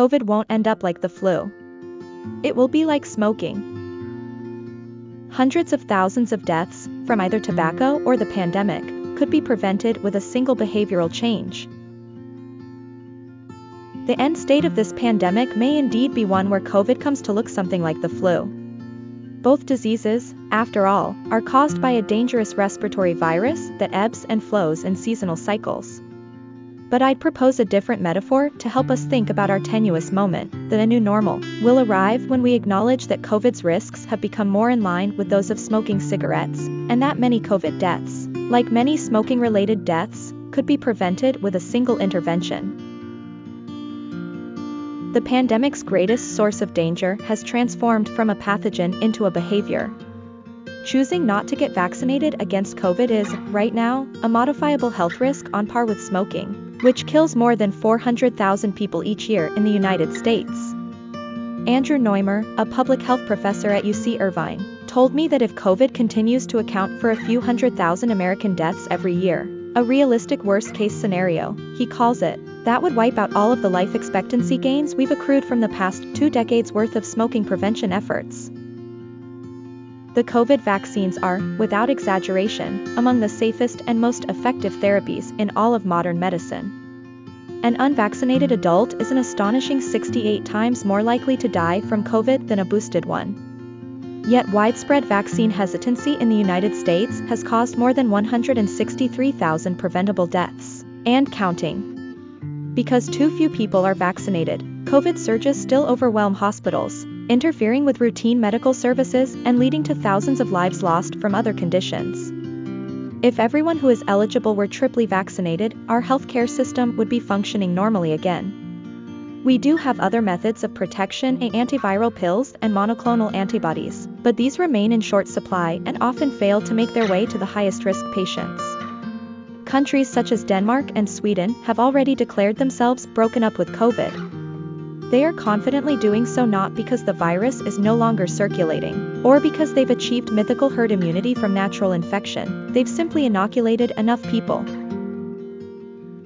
COVID won't end up like the flu. It will be like smoking. Hundreds of thousands of deaths, from either tobacco or the pandemic, could be prevented with a single behavioral change. The end state of this pandemic may indeed be one where COVID comes to look something like the flu. Both diseases, after all, are caused by a dangerous respiratory virus that ebbs and flows in seasonal cycles. But I'd propose a different metaphor to help us think about our tenuous moment, that a new normal will arrive when we acknowledge that COVID's risks have become more in line with those of smoking cigarettes, and that many COVID deaths, like many smoking related deaths, could be prevented with a single intervention. The pandemic's greatest source of danger has transformed from a pathogen into a behavior. Choosing not to get vaccinated against COVID is, right now, a modifiable health risk on par with smoking which kills more than 400,000 people each year in the United States. Andrew Noymer, a public health professor at UC Irvine, told me that if COVID continues to account for a few hundred thousand American deaths every year, a realistic worst case scenario, he calls it, that would wipe out all of the life expectancy gains we've accrued from the past two decades worth of smoking prevention efforts. The COVID vaccines are, without exaggeration, among the safest and most effective therapies in all of modern medicine. An unvaccinated adult is an astonishing 68 times more likely to die from COVID than a boosted one. Yet widespread vaccine hesitancy in the United States has caused more than 163,000 preventable deaths, and counting. Because too few people are vaccinated, COVID surges still overwhelm hospitals, interfering with routine medical services and leading to thousands of lives lost from other conditions. If everyone who is eligible were triply vaccinated, our healthcare system would be functioning normally again. We do have other methods of protection antiviral pills and monoclonal antibodies, but these remain in short supply and often fail to make their way to the highest risk patients. Countries such as Denmark and Sweden have already declared themselves broken up with COVID, they are confidently doing so not because the virus is no longer circulating, or because they've achieved mythical herd immunity from natural infection, they've simply inoculated enough people.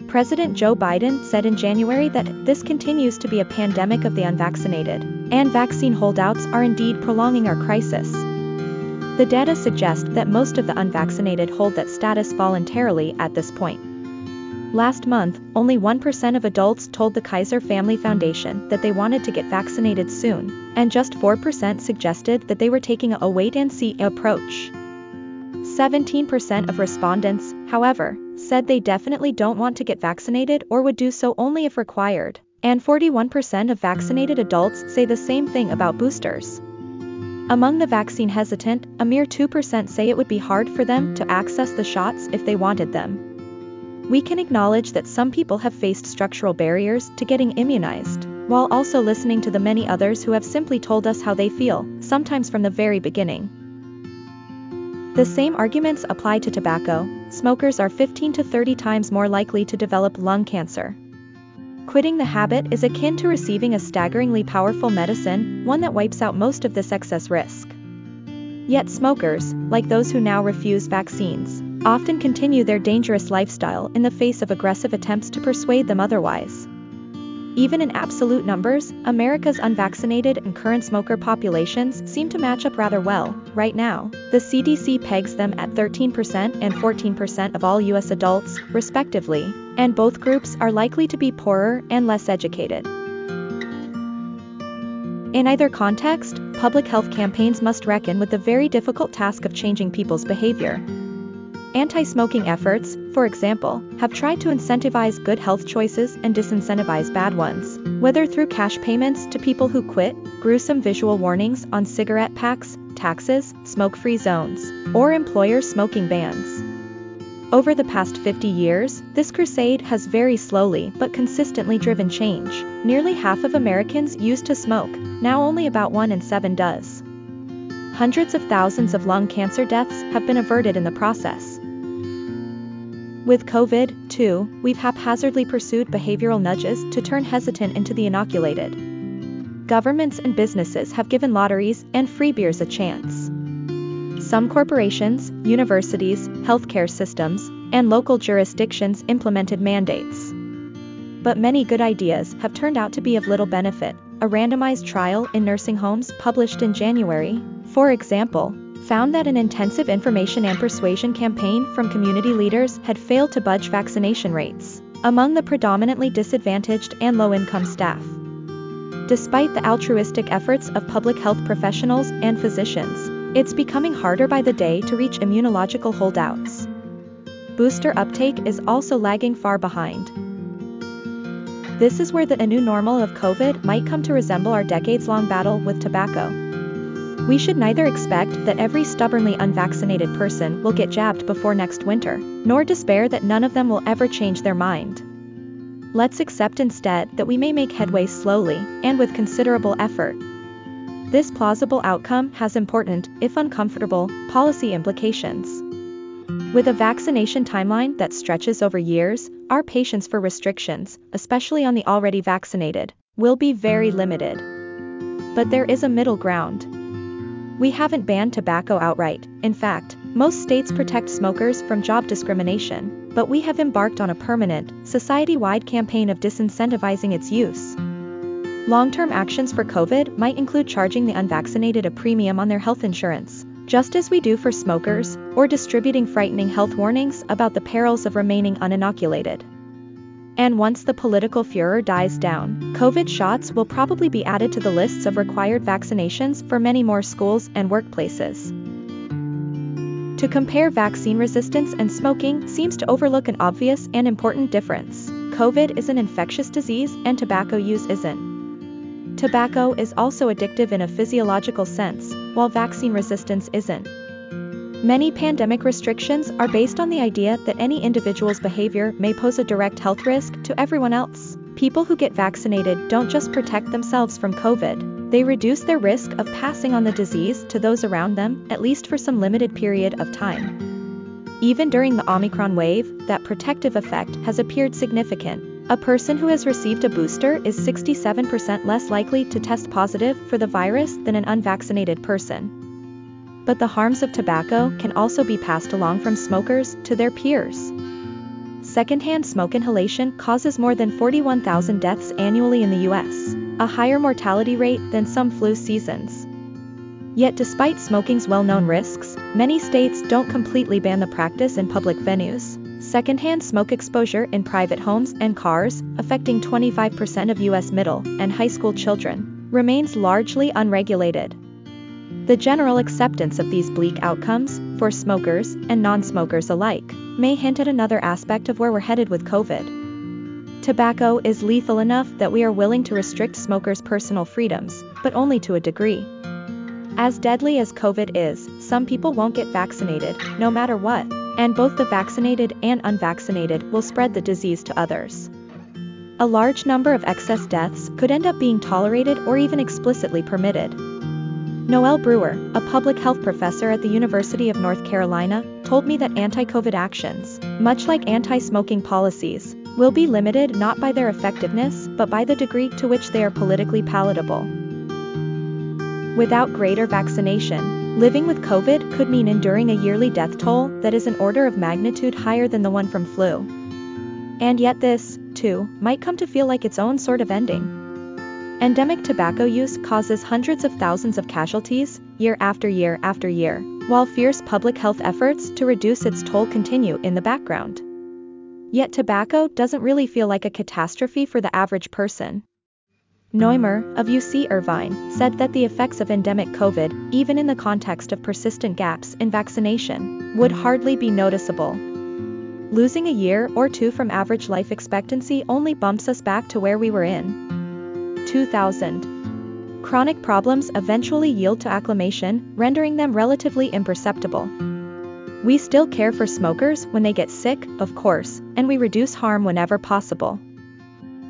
President Joe Biden said in January that this continues to be a pandemic of the unvaccinated, and vaccine holdouts are indeed prolonging our crisis. The data suggest that most of the unvaccinated hold that status voluntarily at this point. Last month, only 1% of adults told the Kaiser Family Foundation that they wanted to get vaccinated soon, and just 4% suggested that they were taking a wait and see approach. 17% of respondents, however, said they definitely don't want to get vaccinated or would do so only if required, and 41% of vaccinated adults say the same thing about boosters. Among the vaccine hesitant, a mere 2% say it would be hard for them to access the shots if they wanted them. We can acknowledge that some people have faced structural barriers to getting immunized, while also listening to the many others who have simply told us how they feel, sometimes from the very beginning. The same arguments apply to tobacco, smokers are 15 to 30 times more likely to develop lung cancer. Quitting the habit is akin to receiving a staggeringly powerful medicine, one that wipes out most of this excess risk. Yet smokers, like those who now refuse vaccines, often continue their dangerous lifestyle in the face of aggressive attempts to persuade them otherwise. Even in absolute numbers, America's unvaccinated and current smoker populations seem to match up rather well. Right now, the CDC pegs them at 13% and 14% of all US adults, respectively, and both groups are likely to be poorer and less educated. In either context, public health campaigns must reckon with the very difficult task of changing people's behavior. Anti-smoking efforts, for example, have tried to incentivize good health choices and disincentivize bad ones, whether through cash payments to people who quit, gruesome visual warnings on cigarette packs, taxes, smoke-free zones, or employer smoking bans. Over the past 50 years, this crusade has very slowly but consistently driven change. Nearly half of Americans used to smoke, now only about one in seven does. Hundreds of thousands of lung cancer deaths have been averted in the process. With COVID, too, we've haphazardly pursued behavioral nudges to turn hesitant into the inoculated. Governments and businesses have given lotteries and free beers a chance. Some corporations, universities, healthcare systems, and local jurisdictions implemented mandates. But many good ideas have turned out to be of little benefit. A randomized trial in nursing homes published in January, for example, found that an intensive information and persuasion campaign from community leaders had failed to budge vaccination rates among the predominantly disadvantaged and low-income staff. Despite the altruistic efforts of public health professionals and physicians, it's becoming harder by the day to reach immunological holdouts. Booster uptake is also lagging far behind. This is where the new normal of COVID might come to resemble our decades-long battle with tobacco. We should neither expect that every stubbornly unvaccinated person will get jabbed before next winter, nor despair that none of them will ever change their mind. Let's accept instead that we may make headway slowly, and with considerable effort. This plausible outcome has important, if uncomfortable, policy implications. With a vaccination timeline that stretches over years, our patience for restrictions, especially on the already vaccinated, will be very limited. But there is a middle ground. We haven't banned tobacco outright, in fact, most states protect smokers from job discrimination, but we have embarked on a permanent, society-wide campaign of disincentivizing its use. Long-term actions for COVID might include charging the unvaccinated a premium on their health insurance, just as we do for smokers, or distributing frightening health warnings about the perils of remaining uninoculated. And once the political furor dies down, COVID shots will probably be added to the lists of required vaccinations for many more schools and workplaces. To compare vaccine resistance and smoking seems to overlook an obvious and important difference. COVID is an infectious disease and tobacco use isn't. Tobacco is also addictive in a physiological sense, while vaccine resistance isn't. Many pandemic restrictions are based on the idea that any individual's behavior may pose a direct health risk to everyone else. People who get vaccinated don't just protect themselves from COVID, they reduce their risk of passing on the disease to those around them, at least for some limited period of time. Even during the Omicron wave, that protective effect has appeared significant. A person who has received a booster is 67% less likely to test positive for the virus than an unvaccinated person. But the harms of tobacco can also be passed along from smokers to their peers. Secondhand smoke inhalation causes more than 41,000 deaths annually in the US, a higher mortality rate than some flu seasons. Yet despite smoking's well-known risks, many states don't completely ban the practice in public venues. Secondhand smoke exposure in private homes and cars, affecting 25% of US middle and high school children, remains largely unregulated. The general acceptance of these bleak outcomes, for smokers and non-smokers alike, may hint at another aspect of where we're headed with COVID. Tobacco is lethal enough that we are willing to restrict smokers' personal freedoms, but only to a degree. As deadly as COVID is, some people won't get vaccinated, no matter what, and both the vaccinated and unvaccinated will spread the disease to others. A large number of excess deaths could end up being tolerated or even explicitly permitted. Noel Brewer, a public health professor at the University of North Carolina, told me that anti-COVID actions, much like anti-smoking policies, will be limited not by their effectiveness but by the degree to which they are politically palatable. Without greater vaccination, living with COVID could mean enduring a yearly death toll that is an order of magnitude higher than the one from flu. And yet this, too, might come to feel like its own sort of ending. Endemic tobacco use causes hundreds of thousands of casualties, year after year after year, while fierce public health efforts to reduce its toll continue in the background. Yet tobacco doesn't really feel like a catastrophe for the average person. Noymer, of UC Irvine, said that the effects of endemic COVID, even in the context of persistent gaps in vaccination, would hardly be noticeable. Losing a year or two from average life expectancy only bumps us back to where we were in 2000. Chronic problems eventually yield to acclimation, rendering them relatively imperceptible. We still care for smokers when they get sick, of course, and we reduce harm whenever possible.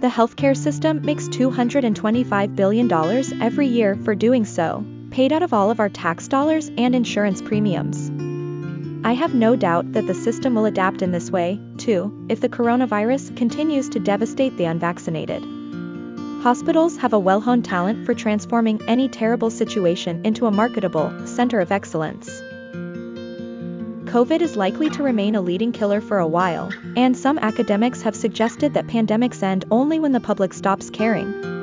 The healthcare system makes $225 billion every year for doing so, paid out of all of our tax dollars and insurance premiums. I have no doubt that the system will adapt in this way, too, if the coronavirus continues to devastate the unvaccinated. Hospitals have a well-honed talent for transforming any terrible situation into a marketable center of excellence. COVID is likely to remain a leading killer for a while, and some academics have suggested that pandemics end only when the public stops caring.